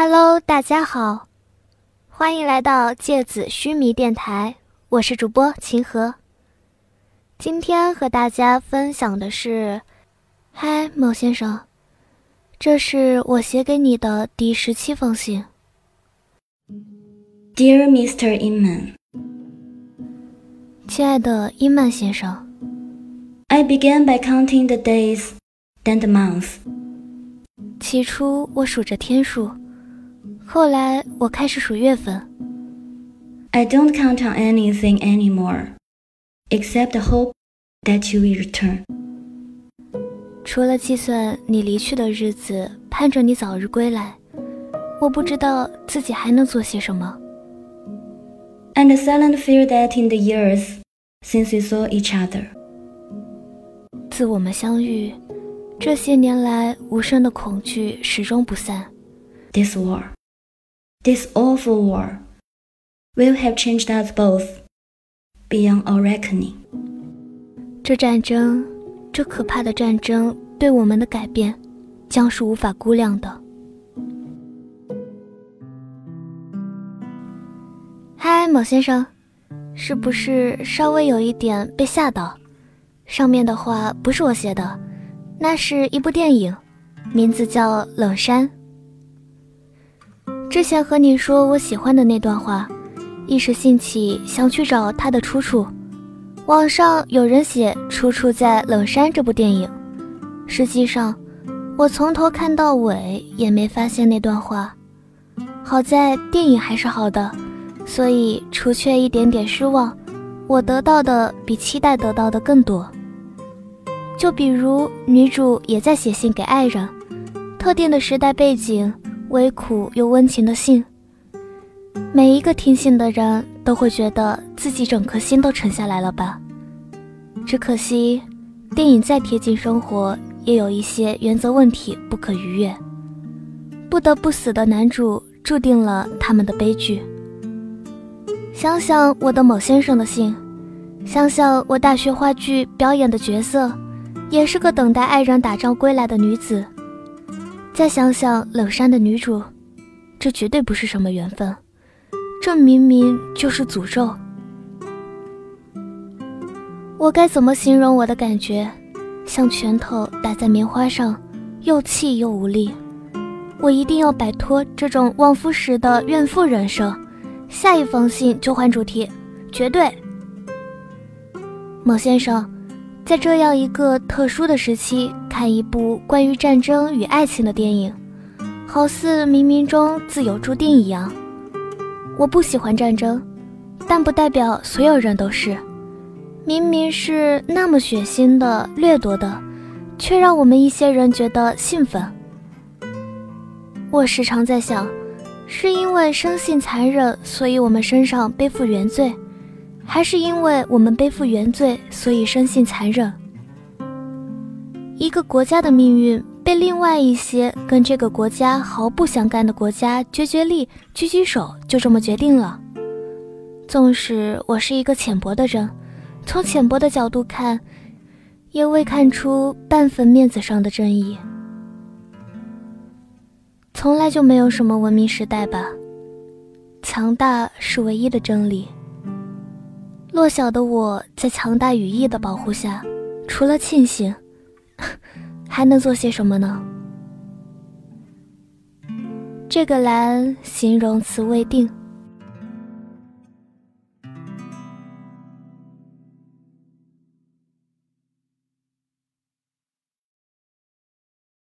Hello，大家好，欢迎来到芥子须弥电台，我是主播秦和。今天和大家分享的是，嗨，某先生，这是我写给你的第十七封信。Dear Mr. Inman，亲爱的伊曼先生，I began by counting the days, then the months。起初我数着天数。后来我开始数月份。I don't count on anything anymore, except the hope that you will return. 除了计算你离去的日子，盼着你早日归来，我不知道自己还能做些什么。And the silent fear that in the years since we saw each other，自我们相遇，这些年来无声的恐惧始终不散。This war。 This awful war will have changed us both beyond our reckoning。这战争，这可怕的战争，对我们的改变，将是无法估量的。嗨，某先生，是不是稍微有一点被吓到？上面的话不是我写的，那是一部电影，名字叫《冷山》。之前和你说我喜欢的那段话，一时兴起想去找它的出处。网上有人写出处在《冷山》这部电影，实际上我从头看到尾也没发现那段话。好在电影还是好的，所以除却一点点失望，我得到的比期待得到的更多。就比如女主也在写信给爱人，特定的时代背景。微苦又温情的信，每一个听信的人都会觉得自己整颗心都沉下来了吧？只可惜，电影再贴近生活，也有一些原则问题不可逾越。不得不死的男主，注定了他们的悲剧。想想我的某先生的信，想想我大学话剧表演的角色，也是个等待爱人打仗归来的女子。再想想冷山的女主，这绝对不是什么缘分，这明明就是诅咒。我该怎么形容我的感觉？像拳头打在棉花上，又气又无力。我一定要摆脱这种旺夫时的怨妇人设。下一封信就换主题，绝对。某先生。在这样一个特殊的时期，看一部关于战争与爱情的电影，好似冥冥中自有注定一样。我不喜欢战争，但不代表所有人都是。明明是那么血腥的、掠夺的，却让我们一些人觉得兴奋。我时常在想，是因为生性残忍，所以我们身上背负原罪。还是因为我们背负原罪，所以生性残忍。一个国家的命运被另外一些跟这个国家毫不相干的国家决绝力举举手，就这么决定了。纵使我是一个浅薄的人，从浅薄的角度看，也未看出半分面子上的正义。从来就没有什么文明时代吧？强大是唯一的真理。弱小的我在强大羽翼的保护下，除了庆幸，还能做些什么呢？这个蓝形容词未定，